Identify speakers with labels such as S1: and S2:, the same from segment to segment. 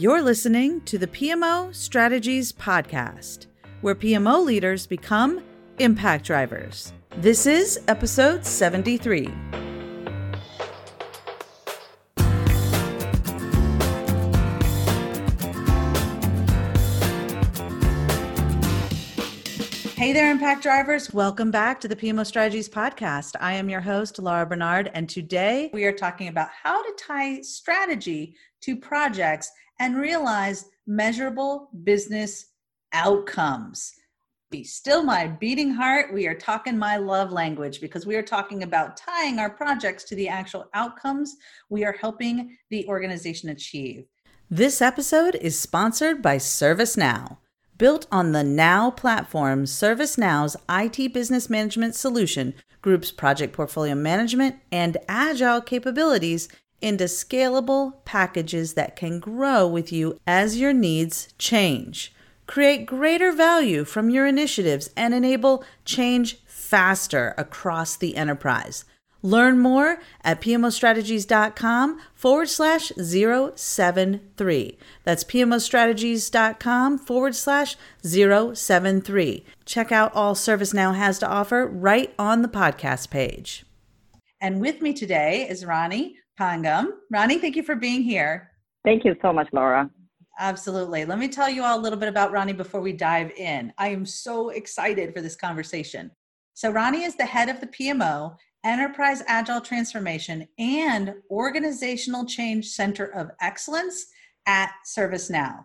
S1: You're listening to the PMO Strategies Podcast, where PMO leaders become impact drivers. This is episode 73. Hey there, Impact Drivers. Welcome back to the PMO Strategies Podcast. I am your host, Laura Barnard, and today we are talking about how to tie strategy to projects and realize measurable business outcomes. Be still my beating heart. We are talking my love language because we are talking about tying our projects to the actual outcomes we are helping the organization achieve. This episode is sponsored by ServiceNow. Built on the Now platform, ServiceNow's IT business management solution groups project portfolio management and agile capabilities into scalable packages that can grow with you as your needs change. Create greater value from your initiatives and enable change faster across the enterprise. Learn more at pmostrategies.com forward slash 073. That's pmostrategies.com forward slash 073. Check out all ServiceNow has to offer right on the podcast page. And with me today is Ronnie Pangam. Ronnie, thank you for being here.
S2: Thank you so much, Laura.
S1: Absolutely. Let me tell you all a little bit about Ronnie before we dive in. I am so excited for this conversation. So, Ronnie is the head of the PMO Enterprise Agile Transformation and Organizational Change Center of Excellence at ServiceNow.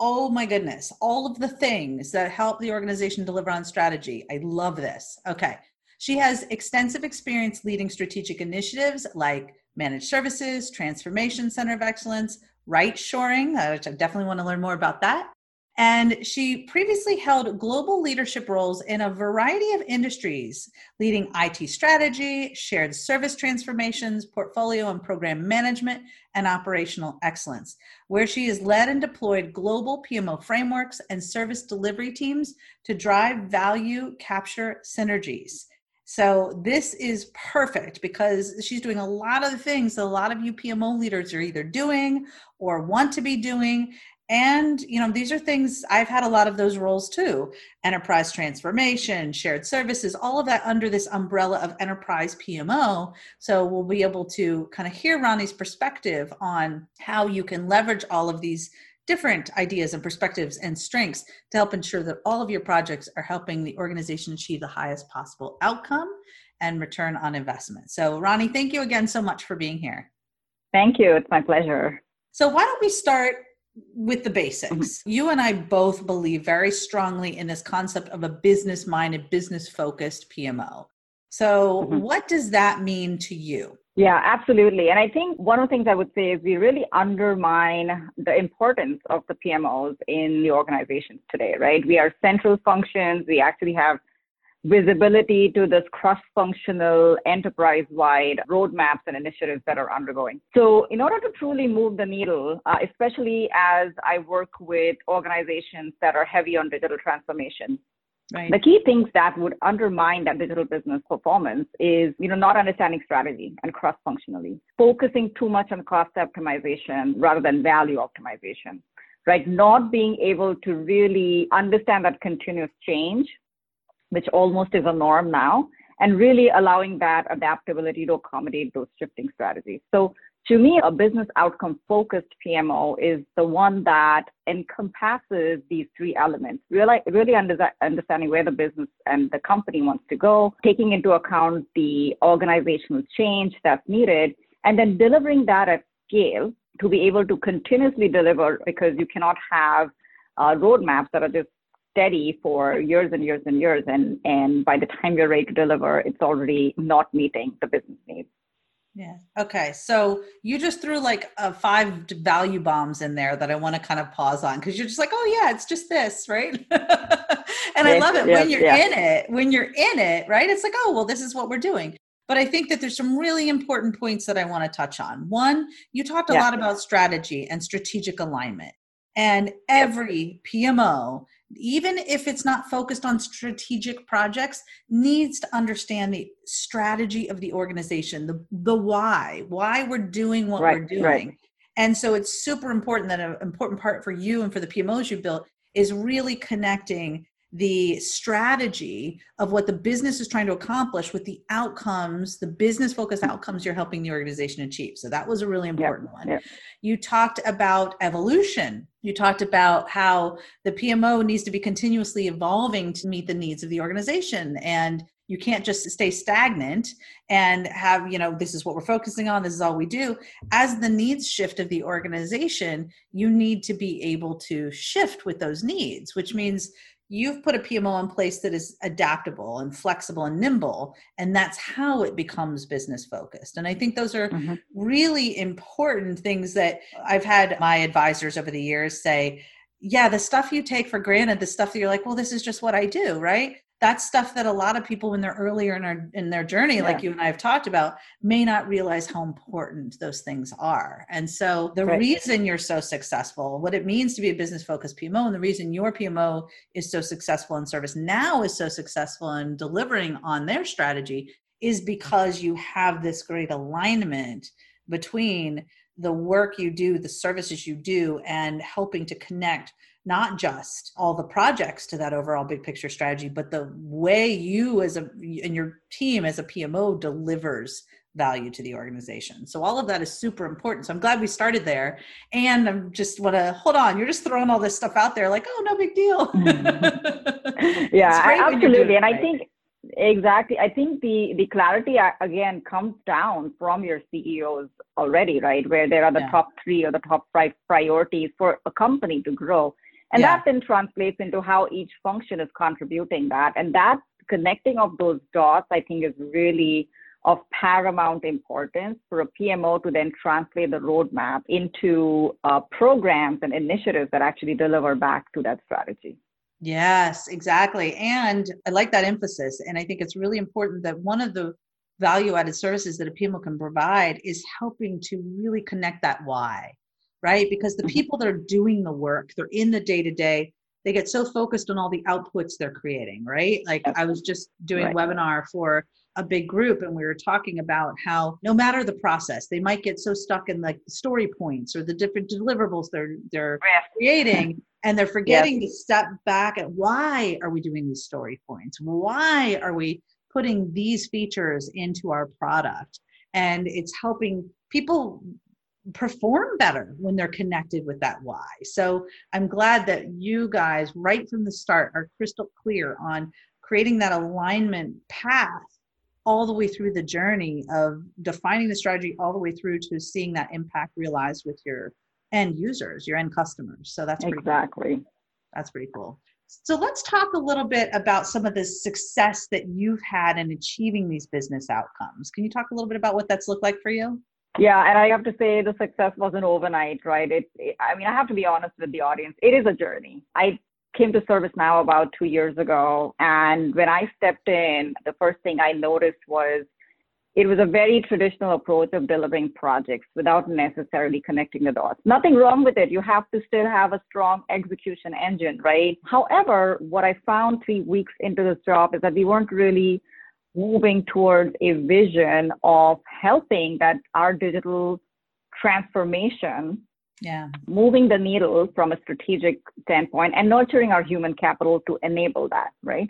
S1: Oh my goodness, all of the things that help the organization deliver on strategy. I love this. Okay. She has extensive experience leading strategic initiatives like managed services, transformation center of excellence, right shoring, uh, which I definitely want to learn more about that, and she previously held global leadership roles in a variety of industries, leading IT strategy, shared service transformations, portfolio and program management, and operational excellence, where she has led and deployed global PMO frameworks and service delivery teams to drive value capture synergies. So this is perfect because she's doing a lot of the things that a lot of you PMO leaders are either doing or want to be doing. And you know these are things i've had a lot of those roles too enterprise transformation shared services all of that under this umbrella of enterprise pmo so we'll be able to kind of hear ronnie's perspective on how you can leverage all of these different ideas and perspectives and strengths to help ensure that all of your projects are helping the organization achieve the highest possible outcome and return on investment so ronnie thank you again so much for being here
S2: thank you it's my pleasure
S1: so why don't we start with the basics. Mm-hmm. You and I both believe very strongly in this concept of a business minded, business focused PMO. So, mm-hmm. what does that mean to you?
S2: Yeah, absolutely. And I think one of the things I would say is we really undermine the importance of the PMOs in the organizations today, right? We are central functions. We actually have visibility to this cross-functional enterprise-wide roadmaps and initiatives that are undergoing. So in order to truly move the needle, uh, especially as I work with organizations that are heavy on digital transformation, Right. The key things that would undermine that digital business performance is, you know, not understanding strategy and cross-functionally, focusing too much on cost optimization rather than value optimization, right? Not being able to really understand that continuous change which almost is a norm now, and really allowing that adaptability to accommodate those shifting strategies. So to me, a business outcome focused PMO is the one that encompasses these three elements, really, really under, understanding where the business and the company wants to go, taking into account the organizational change that's needed, and then delivering that at scale to be able to continuously deliver because you cannot have uh, roadmaps that are just steady for years and years and years and and by the time you're ready to deliver it's already not meeting the business needs
S1: yeah okay so you just threw like uh, five value bombs in there that i want to kind of pause on because you're just like oh yeah it's just this right and i love it when you're in it when you're in it right it's like oh well this is what we're doing but I think that there's some really important points that I want to touch on. One, you talked a yeah. lot about strategy and strategic alignment. And every PMO even if it's not focused on strategic projects needs to understand the strategy of the organization the the why why we're doing what right, we're doing right. And so it's super important that an important part for you and for the PMOs you built is really connecting the strategy of what the business is trying to accomplish with the outcomes, the business focused outcomes you're helping the organization achieve. So that was a really important
S2: yep,
S1: one.
S2: Yep.
S1: You talked about evolution. You talked about how the PMO needs to be continuously evolving to meet the needs of the organization and you can't just stay stagnant and have you know this is what we're focusing on this is all we do as the needs shift of the organization you need to be able to shift with those needs which means you've put a PMO in place that is adaptable and flexible and nimble and that's how it becomes business focused and i think those are mm-hmm. really important things that i've had my advisors over the years say yeah the stuff you take for granted the stuff that you're like well this is just what i do right that's stuff that a lot of people when they're earlier in, our, in their journey yeah. like you and i have talked about may not realize how important those things are and so the right. reason you're so successful what it means to be a business focused pmo and the reason your pmo is so successful in ServiceNow is so successful in delivering on their strategy is because you have this great alignment between the work you do the services you do and helping to connect not just all the projects to that overall big picture strategy, but the way you as a and your team as a PMO delivers value to the organization. So all of that is super important. So I'm glad we started there. And I'm just want to hold on. You're just throwing all this stuff out there like, oh, no big deal.
S2: yeah, absolutely. And right. I think exactly i think the the clarity uh, again comes down from your ceos already right where there are the yeah. top three or the top five priorities for a company to grow and yeah. that then translates into how each function is contributing that. And that connecting of those dots, I think, is really of paramount importance for a PMO to then translate the roadmap into uh, programs and initiatives that actually deliver back to that strategy.
S1: Yes, exactly. And I like that emphasis. And I think it's really important that one of the value added services that a PMO can provide is helping to really connect that why right? Because the mm-hmm. people that are doing the work, they're in the day to day, they get so focused on all the outputs they're creating, right? Like I was just doing right. a webinar for a big group and we were talking about how no matter the process they might get so stuck in like story points or the different deliverables they're they're creating and they're forgetting yes. to step back at why are we doing these story points why are we putting these features into our product and it's helping people perform better when they're connected with that why. So I'm glad that you guys, right from the start, are crystal clear on creating that alignment path all the way through the journey of defining the strategy all the way through to seeing that impact realized with your end users, your end customers. So that's
S2: exactly.
S1: Cool. That's pretty cool. So let's talk a little bit about some of the success that you've had in achieving these business outcomes. Can you talk a little bit about what that's looked like for you?
S2: Yeah, and I have to say the success wasn't overnight, right? It, it, I mean, I have to be honest with the audience. It is a journey. I came to ServiceNow about two years ago, and when I stepped in, the first thing I noticed was it was a very traditional approach of delivering projects without necessarily connecting the dots. Nothing wrong with it. You have to still have a strong execution engine, right? However, what I found three weeks into this job is that we weren't really moving towards a vision of helping that our digital transformation
S1: yeah.
S2: moving the needle from a strategic standpoint and nurturing our human capital to enable that right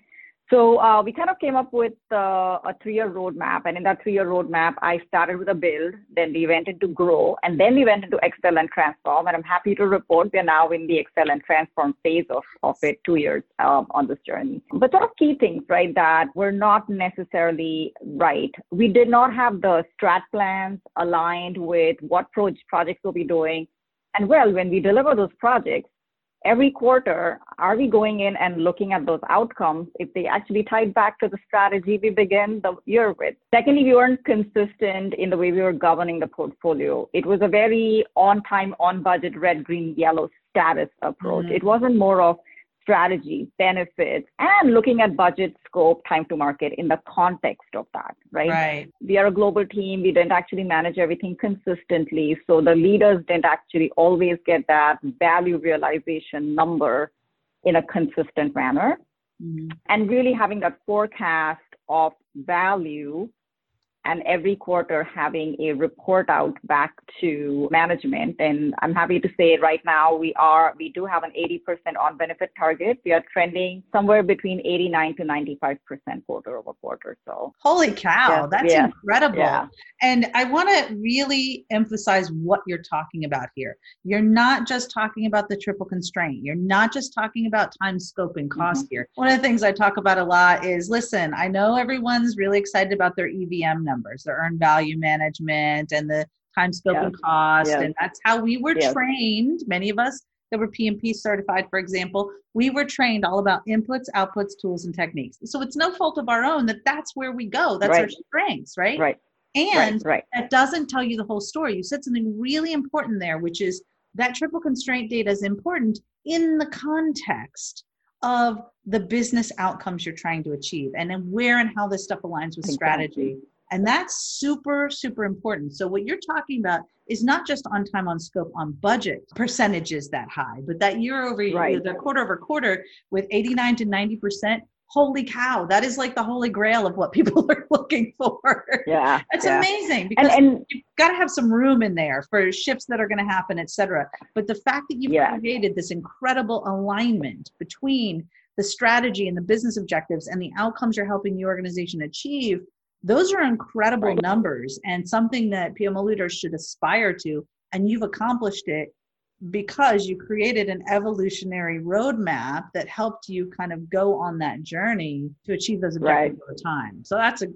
S2: so uh, we kind of came up with uh, a three-year roadmap, and in that three-year roadmap, I started with a build, then we went into grow, and then we went into excel and transform. And I'm happy to report we are now in the excel and transform phase of, of it, two years um, on this journey. But sort of key things, right, that were not necessarily right. We did not have the strat plans aligned with what pro- projects we'll be doing. And well, when we deliver those projects, every quarter, are we going in and looking at those outcomes if they actually tied back to the strategy we began the year with? Secondly, we weren't consistent in the way we were governing the portfolio. It was a very on time, on budget, red, green, yellow status approach. Mm-hmm. It wasn't more of strategy, benefits, and looking at budget, scope, time to market in the context of that, right?
S1: Right.
S2: We are a global team. We didn't actually manage everything consistently. So the leaders didn't actually always get that value realization number in a consistent manner. Mm-hmm. And really having that forecast of value and every quarter having a report out back to management. And I'm happy to say right now we are, we do have an 80% on benefit target. We are trending somewhere between 89 to 95% quarter over quarter. So,
S1: holy cow, yeah, that's yeah, incredible. Yeah. And I want to really emphasize what you're talking about here. You're not just talking about the triple constraint, you're not just talking about time, scope, and cost mm-hmm. here. One of the things I talk about a lot is listen, I know everyone's really excited about their EVM numbers, the earned value management and the time, scope, and cost. And that's how we were trained. Many of us that were PMP certified, for example, we were trained all about inputs, outputs, tools, and techniques. So it's no fault of our own that that's where we go. That's right. our strengths, right?
S2: Right.
S1: And
S2: right, right.
S1: that doesn't tell you the whole story. You said something really important there, which is that triple constraint data is important in the context of the business outcomes you're trying to achieve and then where and how this stuff aligns with strategy and that's super, super important. So, what you're talking about is not just on time, on scope, on budget percentages that high, but that year over year, right. the quarter over quarter with 89 to 90%. Holy cow, that is like the holy grail of what people are looking for.
S2: Yeah.
S1: That's
S2: yeah.
S1: amazing because and, and, you've got to have some room in there for shifts that are going to happen, et cetera. But the fact that you've yeah. created this incredible alignment between the strategy and the business objectives and the outcomes you're helping the organization achieve those are incredible right. numbers and something that PMO leaders should aspire to. And you've accomplished it because you created an evolutionary roadmap that helped you kind of go on that journey to achieve those objectives right. over time. So that's a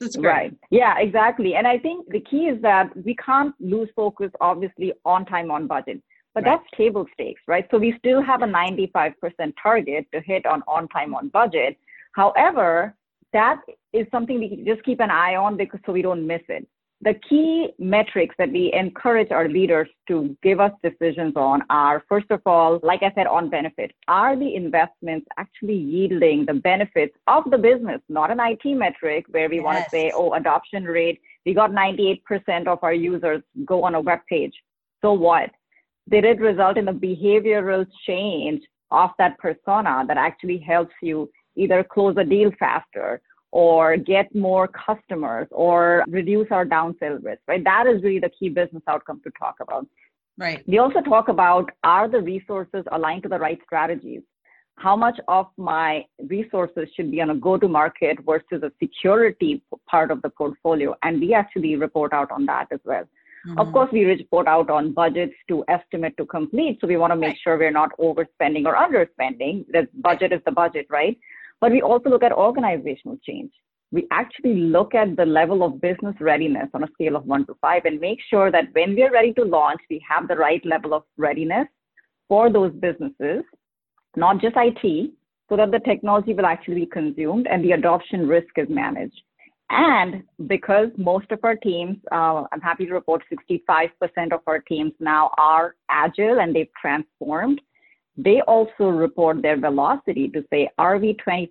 S1: that's great.
S2: Right. Yeah, exactly. And I think the key is that we can't lose focus, obviously, on time, on budget. But right. that's table stakes, right? So we still have a 95% target to hit on on time, on budget. However, that is something we just keep an eye on because so we don't miss it. The key metrics that we encourage our leaders to give us decisions on are, first of all, like I said, on benefit. Are the investments actually yielding the benefits of the business, not an IT metric where we yes. want to say, oh, adoption rate, we got 98% of our users go on a web page. So what? Did it result in a behavioral change of that persona that actually helps you either close a deal faster or get more customers or reduce our downsell risk, right? That is really the key business outcome to talk about.
S1: Right.
S2: We also talk about are the resources aligned to the right strategies? How much of my resources should be on a go to market versus a security part of the portfolio? And we actually report out on that as well. Mm-hmm. Of course, we report out on budgets to estimate to complete. So we want to make right. sure we're not overspending or underspending. The budget is the budget, right? But we also look at organizational change. We actually look at the level of business readiness on a scale of one to five and make sure that when we're ready to launch, we have the right level of readiness for those businesses, not just IT, so that the technology will actually be consumed and the adoption risk is managed. And because most of our teams, uh, I'm happy to report 65% of our teams now are agile and they've transformed they also report their velocity to say, are we 20%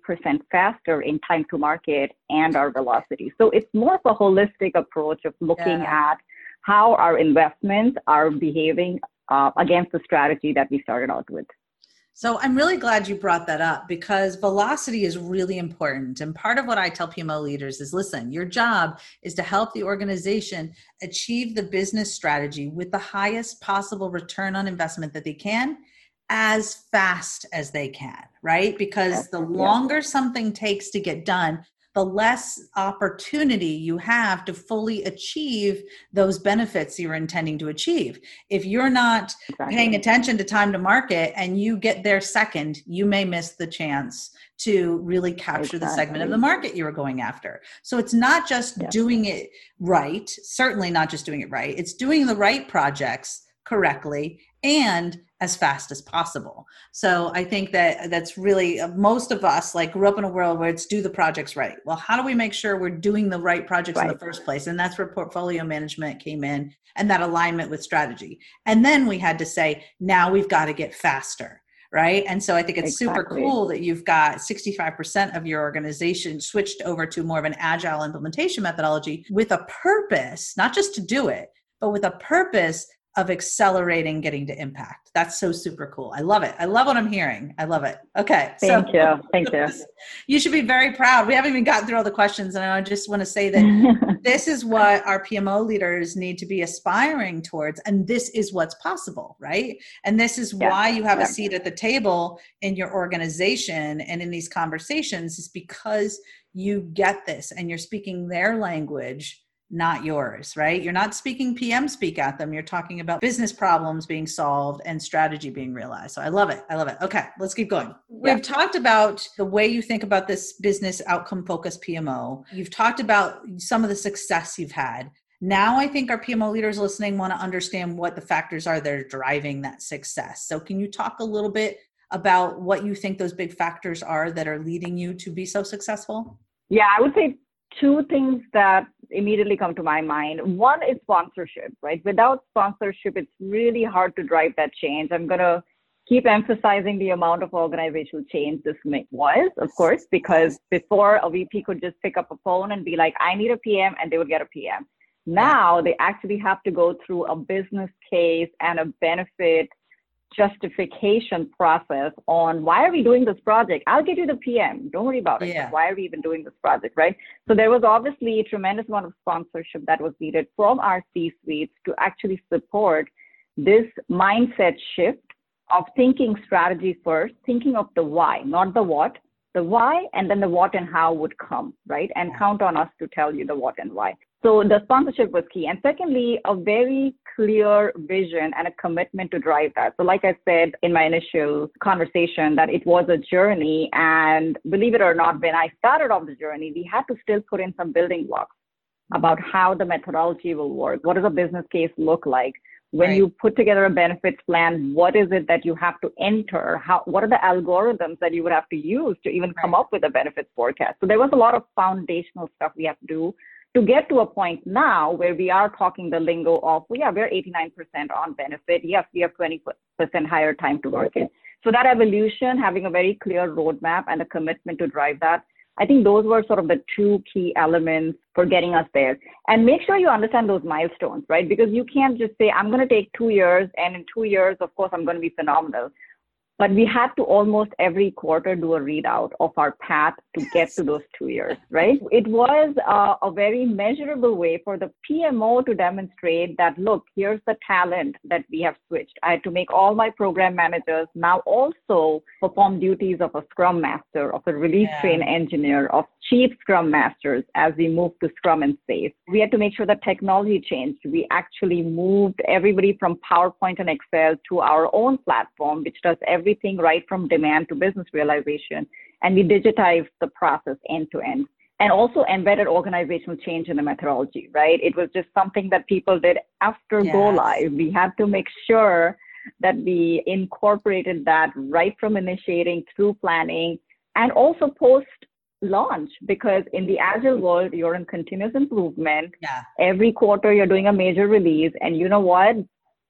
S2: faster in time to market and our velocity? So it's more of a holistic approach of looking yeah. at how our investments are behaving uh, against the strategy that we started out with.
S1: So I'm really glad you brought that up because velocity is really important. And part of what I tell PMO leaders is listen, your job is to help the organization achieve the business strategy with the highest possible return on investment that they can as fast as they can, right? Because the longer something takes to get done, the less opportunity you have to fully achieve those benefits you're intending to achieve. If you're not exactly. paying attention to time to market and you get there second, you may miss the chance to really capture exactly. the segment of the market you were going after. So it's not just doing it right, certainly not just doing it right, it's doing the right projects correctly and as fast as possible. So I think that that's really uh, most of us like grew up in a world where it's do the projects right. Well, how do we make sure we're doing the right projects right. in the first place? And that's where portfolio management came in and that alignment with strategy. And then we had to say, now we've got to get faster. Right. And so I think it's exactly. super cool that you've got 65% of your organization switched over to more of an agile implementation methodology with a purpose, not just to do it, but with a purpose of accelerating getting to impact. That's so super cool. I love it. I love what I'm hearing. I love it. Okay.
S2: Thank so, you. Thank you.
S1: you should be very proud. We haven't even gotten through all the questions. And I just want to say that this is what our PMO leaders need to be aspiring towards. And this is what's possible, right? And this is yeah. why you have yeah. a seat at the table in your organization and in these conversations is because you get this and you're speaking their language not yours, right? You're not speaking PM speak at them. You're talking about business problems being solved and strategy being realized. So I love it. I love it. Okay, let's keep going. Yeah. We've talked about the way you think about this business outcome focused PMO. You've talked about some of the success you've had. Now I think our PMO leaders listening want to understand what the factors are that are driving that success. So can you talk a little bit about what you think those big factors are that are leading you to be so successful?
S2: Yeah, I would say two things that immediately come to my mind. One is sponsorship, right? Without sponsorship, it's really hard to drive that change. I'm going to keep emphasizing the amount of organizational change this was, of course, because before a VP could just pick up a phone and be like, I need a PM, and they would get a PM. Now they actually have to go through a business case and a benefit justification process on why are we doing this project? I'll get you the pm don't worry about it. Yeah. why are we even doing this project right? So there was obviously a tremendous amount of sponsorship that was needed from our c suites to actually support this mindset shift of thinking strategy first thinking of the why not the what. The why and then the what and how would come right? And count on us to tell you the what and why so the sponsorship was key. And secondly, a very clear vision and a commitment to drive that. So like I said in my initial conversation that it was a journey and believe it or not, when I started off the journey, we had to still put in some building blocks about how the methodology will work. What does a business case look like? When right. you put together a benefits plan, what is it that you have to enter? How, what are the algorithms that you would have to use to even right. come up with a benefits forecast? So there was a lot of foundational stuff we have to do to get to a point now where we are talking the lingo of, well, yeah, we're 89% on benefit. Yes, we have 20% higher time to market. So that evolution, having a very clear roadmap and a commitment to drive that, I think those were sort of the two key elements for getting us there. And make sure you understand those milestones, right? Because you can't just say, I'm going to take two years, and in two years, of course, I'm going to be phenomenal but we had to almost every quarter do a readout of our path to get to those two years, right? It was uh, a very measurable way for the PMO to demonstrate that, look, here's the talent that we have switched. I had to make all my program managers now also perform duties of a scrum master, of a release yeah. train engineer, of chief scrum masters as we moved to scrum and SAFe. We had to make sure that technology changed. We actually moved everybody from PowerPoint and Excel to our own platform, which does everything right from demand to business realization. And we digitized the process end to end and also embedded organizational change in the methodology, right? It was just something that people did after yes. go live. We had to make sure that we incorporated that right from initiating through planning and also post launch because in the agile world you're in continuous improvement.
S1: Yeah.
S2: every quarter you're doing a major release and you know what?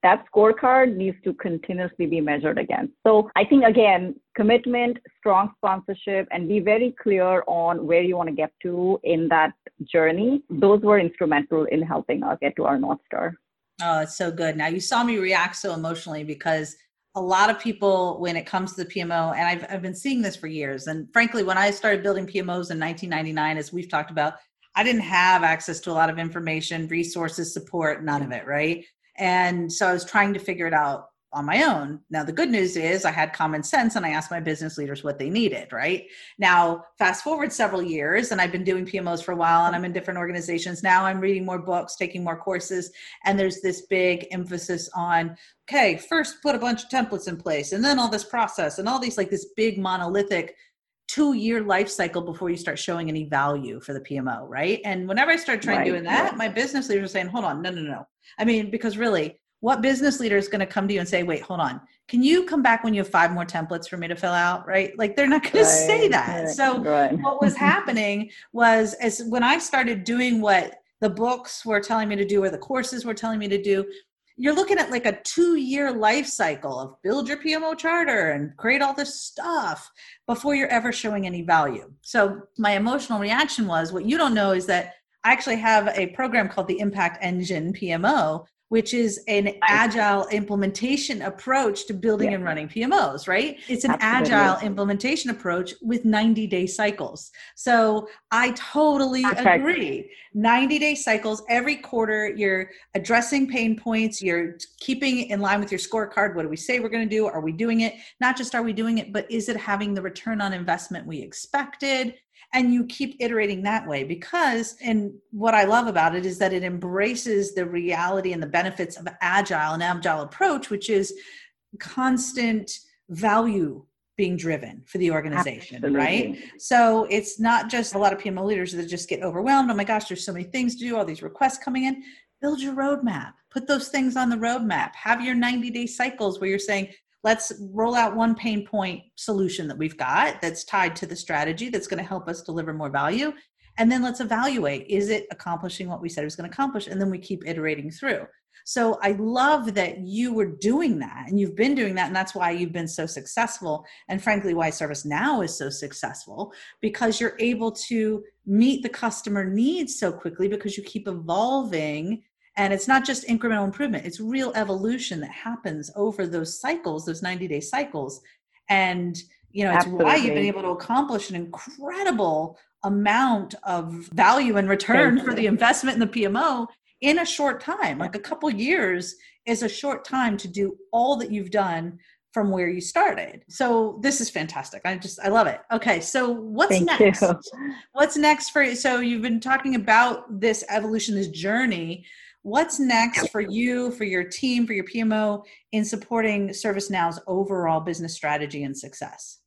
S2: That scorecard needs to continuously be measured against so i think again commitment strong sponsorship and be very clear on where you want to get to in that journey. Those were instrumental in helping us get to our north star.
S1: Oh it's so good. Now you saw me react so emotionally because a lot of people when it comes to the PMO, and I've, I've been seeing this for years. And frankly, when I started building PMOs in 1999, as we've talked about, I didn't have access to a lot of information, resources, support, none of it, right? And so I was trying to figure it out on my own. Now, the good news is I had common sense and I asked my business leaders what they needed, right? Now, fast forward several years, and I've been doing PMOs for a while and I'm in different organizations. Now I'm reading more books, taking more courses, and there's this big emphasis on okay, first put a bunch of templates in place and then all this process and all these like this big monolithic two year life cycle before you start showing any value for the PMO, right? And whenever I started trying right. doing that, my business leaders were saying, hold on, no, no, no. I mean, because really, what business leader is going to come to you and say, wait, hold on, can you come back when you have five more templates for me to fill out? Right? Like they're not going right, to say that. So right. what was happening was as when I started doing what the books were telling me to do or the courses were telling me to do, you're looking at like a two year life cycle of build your PMO charter and create all this stuff before you're ever showing any value. So my emotional reaction was what you don't know is that I actually have a program called the Impact Engine PMO, which is an agile implementation approach to building yeah. and running PMOs, right? It's an Absolutely. agile implementation approach with 90 day cycles. So I totally agree. 90 day cycles every quarter, you're addressing pain points, you're keeping in line with your scorecard. What do we say we're going to do? Are we doing it? Not just are we doing it, but is it having the return on investment we expected? And you keep iterating that way because and what i love about it is that it embraces the reality and the benefits of agile and agile approach which is constant value being driven for the organization Absolutely. right? So it's not just a lot of pmo leaders that just get overwhelmed. Oh my gosh there's so many things to do all these requests coming in. Build your roadmap. Put those things on the roadmap. Have your 90 day cycles where you're saying let's roll out one pain point solution that we've got that's tied to the strategy that's going to help us deliver more value. And then let's evaluate is it accomplishing what we said it was going to accomplish? And then we keep iterating through. So i love that you were doing that and you've been doing that and that's why you've been so successful and frankly why ServiceNow is so successful because you're able to meet the customer needs so quickly because you keep evolving and it's not just incremental improvement it's real evolution that happens over those cycles those 90 day cycles and you know it's Absolutely. why you've been able to accomplish an incredible amount of value and return for the investment in the pmo in a short time like a couple years is a short time to do all that you've done from where you started. So this is fantastic. I just I love it. Okay, so what's Thank next? You. What's next for you? So you've been talking about this evolution, this journey. What's next for you, for your team, for your PMO in supporting ServiceNow's overall business strategy and success?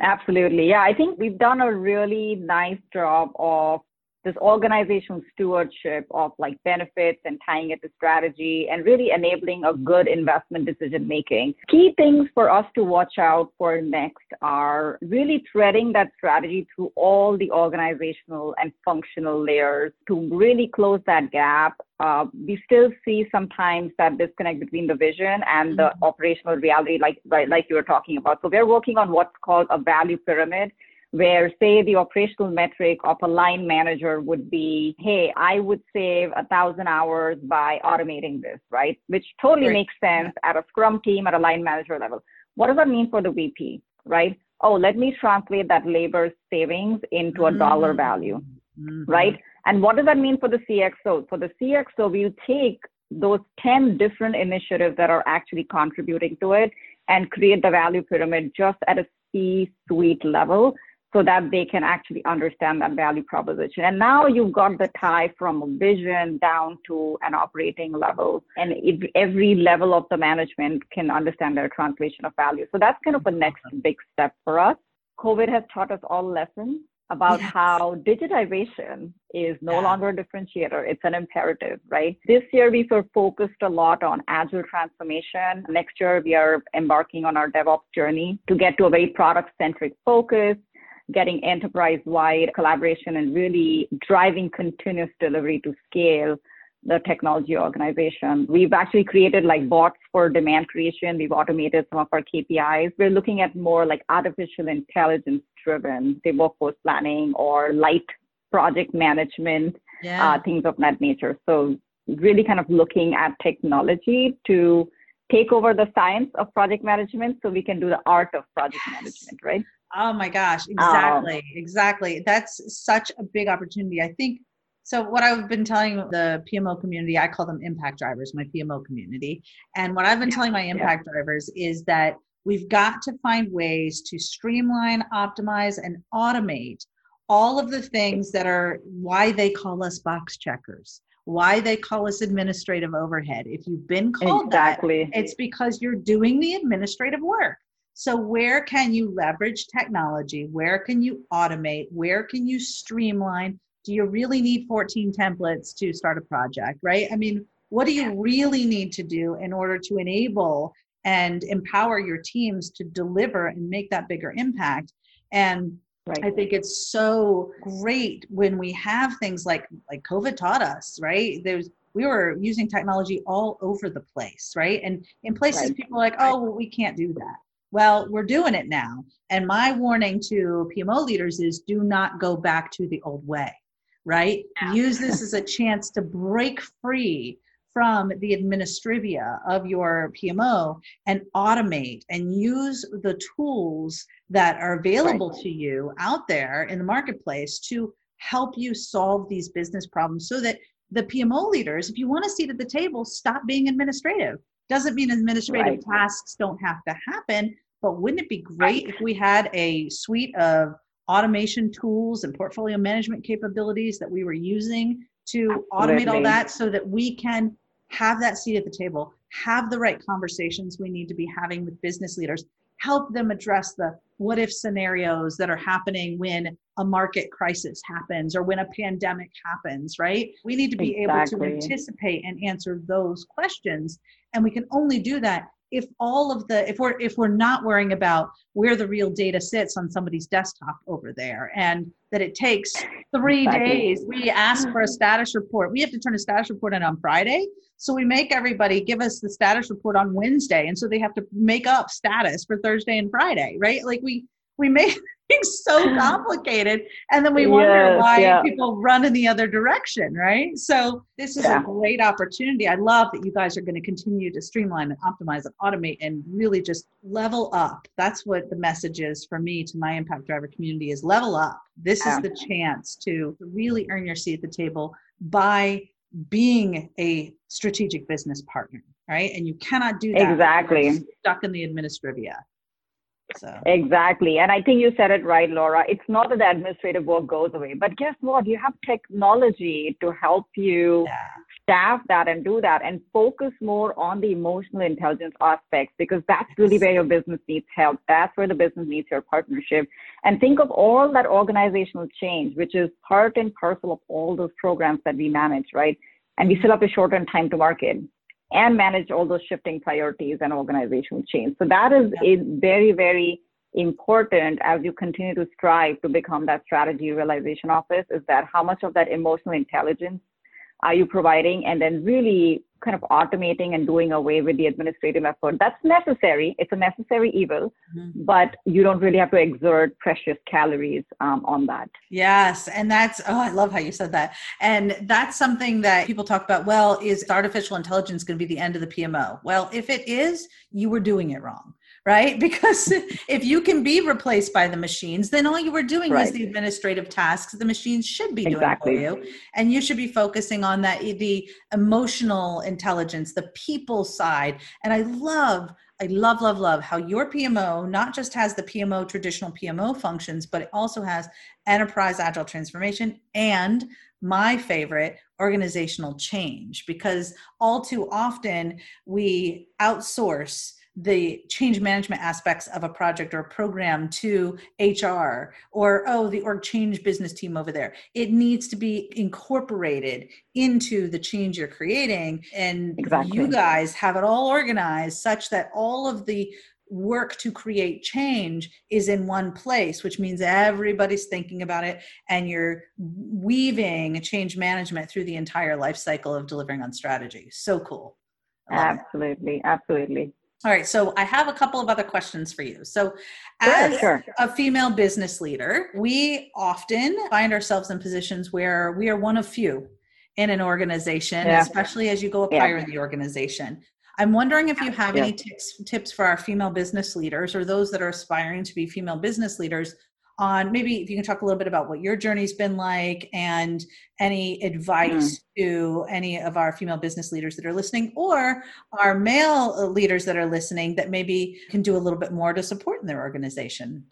S2: Absolutely. Yeah, I think we've done a really nice job of this organizational stewardship of like benefits and tying it to strategy and really enabling a good investment decision making. Key things for us to watch out for next are really threading that strategy through all the organizational and functional layers to really close that gap. Uh, we still see sometimes that disconnect between the vision and the mm-hmm. operational reality, like like you were talking about. So we're working on what's called a value pyramid where say the operational metric of a line manager would be hey i would save a thousand hours by automating this right which totally right. makes sense at a scrum team at a line manager level what does that mean for the vp right oh let me translate that labor savings into a mm-hmm. dollar value mm-hmm. right and what does that mean for the cxo for the cxo we'll take those 10 different initiatives that are actually contributing to it and create the value pyramid just at a C suite level so that they can actually understand that value proposition. And now you've got the tie from a vision down to an operating level, and it, every level of the management can understand their translation of value. So that's kind of the mm-hmm. next big step for us. COVID has taught us all lessons about yes. how digitization is no yeah. longer a differentiator. It's an imperative, right? This year, we of focused a lot on agile transformation. Next year, we are embarking on our DevOps journey to get to a very product centric focus getting enterprise wide collaboration and really driving continuous delivery to scale the technology organization. We've actually created like bots for demand creation. We've automated some of our KPIs. We're looking at more like artificial intelligence driven, say workforce planning or light project management, yeah. uh, things of that nature. So really kind of looking at technology to take over the science of project management so we can do the art of project yes. management, right?
S1: Oh my gosh, exactly, um, exactly. That's such a big opportunity. I think so. What I've been telling the PMO community, I call them impact drivers, my PMO community. And what I've been telling my impact yeah. drivers is that we've got to find ways to streamline, optimize, and automate all of the things that are why they call us box checkers why they call us administrative overhead. If you've been called exactly. that, it's because you're doing the administrative work. So, where can you leverage technology? Where can you automate? Where can you streamline? Do you really need 14 templates to start a project, right? I mean, what do you really need to do in order to enable and empower your teams to deliver and make that bigger impact? And Right. I think it's so great when we have things like like COVID taught us, right? There's we were using technology all over the place, right? And in places right. people are like, oh, well, we can't do that. Well, we're doing it now. And my warning to PMO leaders is do not go back to the old way, right? Yeah. Use this as a chance to break free from the administrivia of your PMO and automate and use the tools that are available right. to you out there in the marketplace to help you solve these business problems so that the PMO leaders, if you want to seat at the table, stop being administrative. Doesn't mean administrative right. tasks don't have to happen, but wouldn't it be great if we had a suite of automation tools and portfolio management capabilities that we were using to automate all that so that we can have that seat at the table, have the right conversations we need to be having with business leaders, help them address the what if scenarios that are happening when a market crisis happens or when a pandemic happens, right? We need to be exactly. able to anticipate and answer those questions. And we can only do that if all of the if we're if we're not worrying about where the real data sits on somebody's desktop over there and that it takes three exactly. days we ask for a mm-hmm. status report we have to turn a status report in on friday so we make everybody give us the status report on wednesday and so they have to make up status for thursday and friday right like we we make things so complicated and then we wonder yes, why yeah. people run in the other direction right? So this is yeah. a great opportunity. I love that you guys are going to continue to streamline and optimize and automate and really just level up. That's what the message is for me to my impact driver community is level up. This yeah. is the chance to really earn your seat at the table by being a strategic business partner right? And you cannot do that
S2: exactly.
S1: stuck in the administrivia
S2: so. Exactly. And I think you said it right, Laura. It's not that the administrative work goes away, but guess what? You have technology to help you yeah. staff that and do that and focus more on the emotional intelligence aspects because that's really where your business needs help. That's where the business needs your partnership. And think of all that organizational change, which is part and parcel of all those programs that we manage, right? And we mm-hmm. still have to shorten time to market and manage all those shifting priorities and organizational change. So that is yeah. very, very important as you continue to strive to become that strategy realization office is that how much of that emotional intelligence are you providing? And then really kind of automating and doing away with the administrative effort. That's necessary. It's a necessary evil mm-hmm. but you don't really have to exert precious calories um, on that.
S1: Yes and that's oh i love how you said that. And that's something that people talk about well is artificial intelligence going to be the end of the pmo well if it is you were doing it wrong right? Because if you can be replaced by the machines, then all you were doing right. is the administrative tasks the machines should be exactly. doing for you. And you should be focusing on that the emotional intelligence, the people side. And I love I love, love, love how your PMO not just has the PMO traditional PMO functions, but it also has enterprise agile transformation and my favorite organizational change because all too often we outsource the change management aspects of a project or a program to HR or, oh, the org change business team over there. It needs to be incorporated into the change you're creating. And exactly. you guys have it all organized such that all of the work to create change is in one place which means everybody's thinking about it and you're weaving change management through the entire life cycle of delivering on strategy so cool
S2: absolutely absolutely
S1: all right, so I have a couple of other questions for you. So, as sure, sure. a female business leader, we often find ourselves in positions where we are one of few in an organization, yeah. especially as you go up yeah. higher in the organization. I'm wondering if you have yeah. any tips, tips for our female business leaders or those that are aspiring to be female business leaders on maybe if you can talk a little bit about what your journey's been like and any advice mm. to any of our female business leaders that are listening or our male uh, leaders that are listening that maybe can do a little bit more to support in their organization?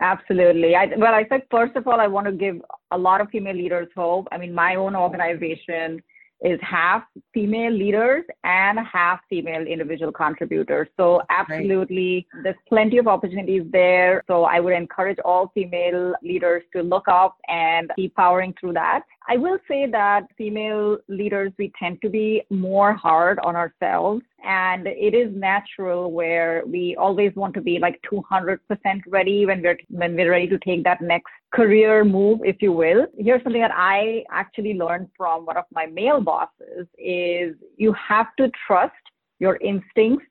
S2: Absolutely. I, well i said first of all i want to give a lot of female leaders hope. I mean my own organization is half female leaders and half female individual contributors. So absolutely, right. there's plenty of opportunities there. So I would encourage all female leaders to look up and keep powering through that. I will say that female leaders, we tend to be more hard on ourselves. And it is natural where we always want to be like 200% ready when we're, when we're ready to take that next career move, if you will. Here's something that I actually learned from one of my male bosses is you have to trust your instincts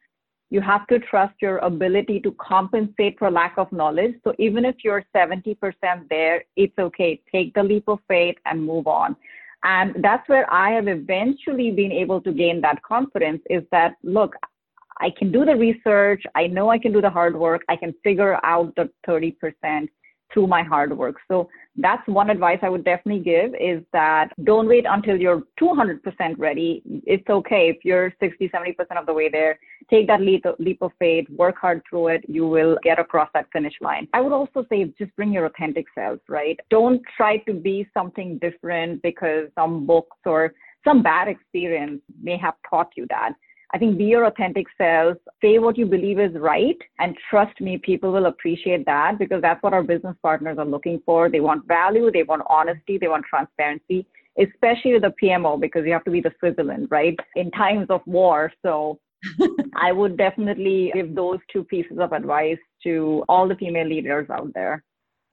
S2: you have to trust your ability to compensate for lack of knowledge. So even if you're 70% there, it's okay. Take the leap of faith and move on. And that's where I have eventually been able to gain that confidence is that, look, I can do the research. I know I can do the hard work. I can figure out the 30% through my hard work. So that's one advice I would definitely give is that don't wait until you're 200% ready. It's okay if you're 60, 70% of the way there. Take that leap, leap of faith, work hard through it. You will get across that finish line. I would also say just bring your authentic self, right? Don't try to be something different because some books or some bad experience may have taught you that. I think be your authentic self, say what you believe is right, and trust me, people will appreciate that because that's what our business partners are looking for. They want value, they want honesty, they want transparency, especially with the PMO because you have to be the Switzerland, right? In times of war. So I would definitely give those two pieces of advice to all the female leaders out there.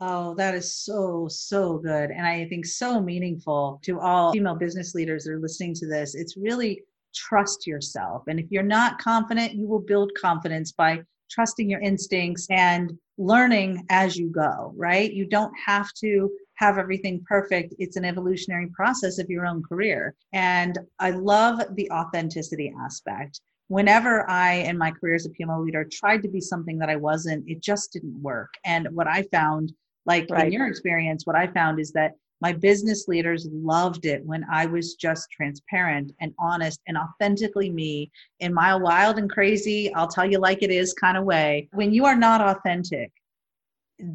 S1: Oh, that is so, so good. And I think so meaningful to all female business leaders that are listening to this. It's really trust yourself. And if you're not confident, you will build confidence by trusting your instincts and learning as you go, right? You don't have to have everything perfect. It's an evolutionary process of your own career. And I love the authenticity aspect. Whenever I, in my career as a PMO leader, tried to be something that I wasn't, it just didn't work. And what I found, like right. in your experience, what I found is that my business leaders loved it when I was just transparent and honest and authentically me in my wild and crazy, I'll tell you like it is kind of way. When you are not authentic,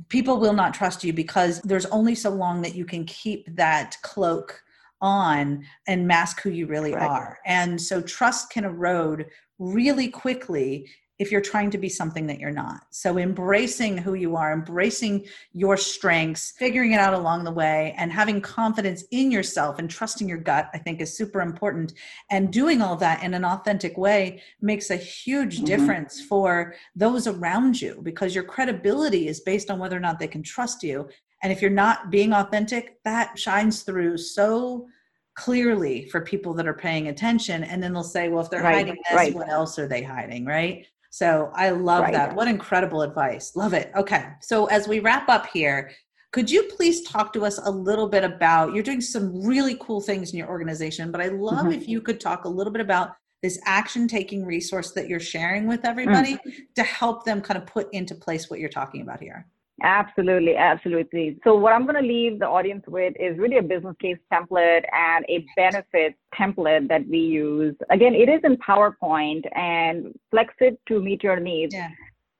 S1: people will not trust you because there's only so long that you can keep that cloak on and mask who you really right. are. And so trust can erode really quickly if you're trying to be something that you're not. So embracing who you are, embracing your strengths, figuring it out along the way, and having confidence in yourself and trusting your gut, I think is super important. And doing all that in an authentic way makes a huge mm-hmm. difference for those around you because your credibility is based on whether or not they can trust you. And if you're not being authentic, that shines through so clearly for people that are paying attention and then they'll say well if they're right, hiding this right. what else are they hiding right so I love right. that. What incredible advice. Love it. Okay. So as we wrap up here, could you please talk to us a little bit about you're doing some really cool things in your organization, but I love mm-hmm. if you could talk a little bit about this action taking resource that you're sharing with everybody mm-hmm. to help them kind of put into place what you're talking about here.
S2: Absolutely, absolutely. So what I'm going to leave the audience with is really a business case template and a benefit template that we use. Again, it is in PowerPoint and flex it to meet your needs. Yeah.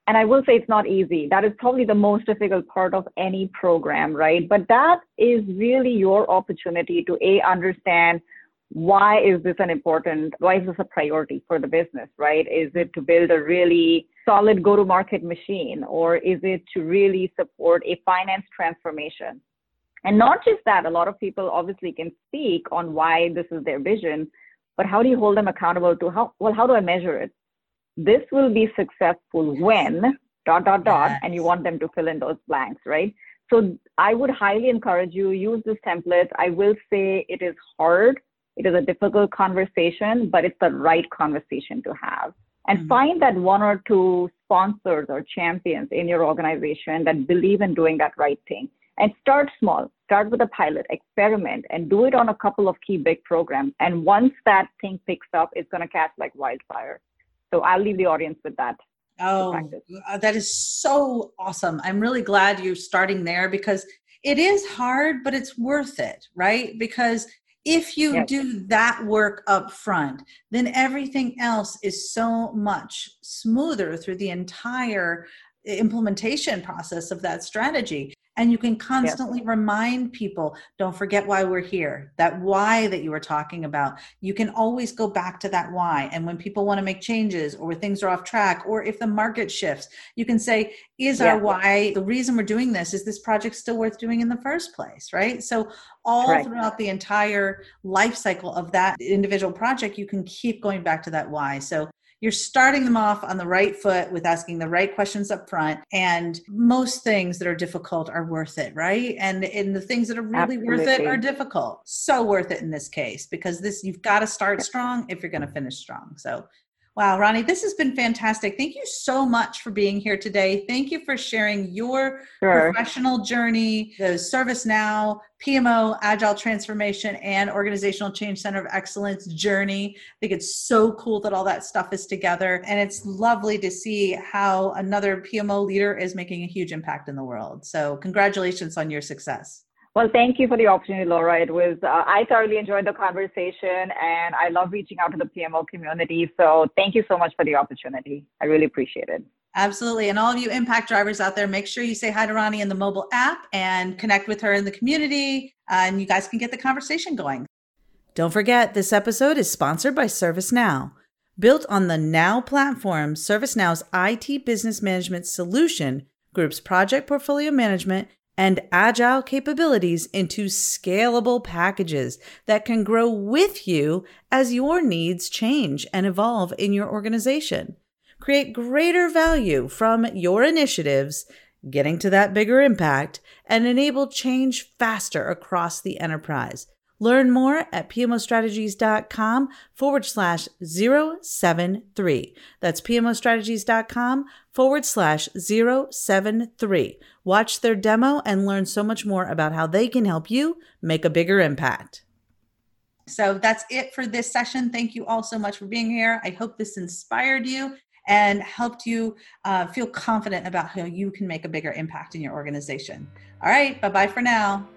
S2: And I will say it's not easy. That is probably the most difficult part of any program, right? But that is really your opportunity to a understand why is this an important why is this a priority for the business right is it to build a really solid go to market machine or is it to really support a finance transformation? And not just that a lot of people obviously can speak on why this is their vision but how do you hold them accountable to how well how do i measure it? This will be successful when dot dot dot and you want them to fill in those blanks right? So i would highly encourage you use this template. I will say it is hard. It is a difficult conversation, but it's the right conversation to have. And mm-hmm. find that one or two sponsors or champions in your organization that believe in doing that right thing. And start small. Start with a pilot, experiment, and do it on a couple of key big programs. And once that thing picks up, it's going to catch like wildfire. So I'll leave the audience with that.
S1: Oh, uh, that is so awesome. I'm really glad you're starting there because it is hard, but it's worth it, right? Because if you yes. do that work up front, then everything else is so much smoother through the entire eh, implementation process of that strategy and you can constantly remind people don't forget why we're here. That why that you were talking about. You can always go back to that why. And when people want to make changes or things are off track or if the market shifts you can say is yeah. our why the reason we're doing this is this project still worth doing in the first place? Right? So all throughout the entire life cycle of that individual project you can keep going back to that why. So you're starting them off on the right foot with asking the right questions up front and most things that are difficult are worth it right? And and the things that are really Absolutely. worth it are difficult. So worth it in this case because this you've got to start strong if you're going to finish strong. So Wow, Ronnie, this has been fantastic. Thank you so much for being here today. Thank you for sharing your sure. professional journey, the ServiceNow, PMO, Agile Transformation, and Organizational Change Center of Excellence journey. I think it's so cool that all that stuff is together. And it's lovely to see how another PMO leader is making a huge impact in the world. So, congratulations on your success.
S2: Well, thank you for the opportunity, Laura. It was, uh, I thoroughly enjoyed the conversation and I love reaching out to the PMO community. So thank you so much for the opportunity. I really appreciate it.
S1: Absolutely. And all of you impact drivers out there, make sure you say hi to Ronnie in the mobile app and connect with her in the community. Uh, and you guys can get the conversation going. Don't forget, this episode is sponsored by ServiceNow. Built on the Now platform, ServiceNow's IT business management solution groups project portfolio management and agile capabilities into scalable packages that can grow with you as your needs change and evolve in your organization. Create greater value from your initiatives, getting to that bigger impact, and enable change faster across the enterprise. Learn more at pmostrategies.com forward slash 073. That's pmostrategies.com forward slash 073. Watch their demo and learn so much more about how they can help you make a bigger impact. So that's it for this session. Thank you all so much for being here. I hope this inspired you and helped you uh, feel confident about how you can make a bigger impact in your organization. All right, bye bye for now.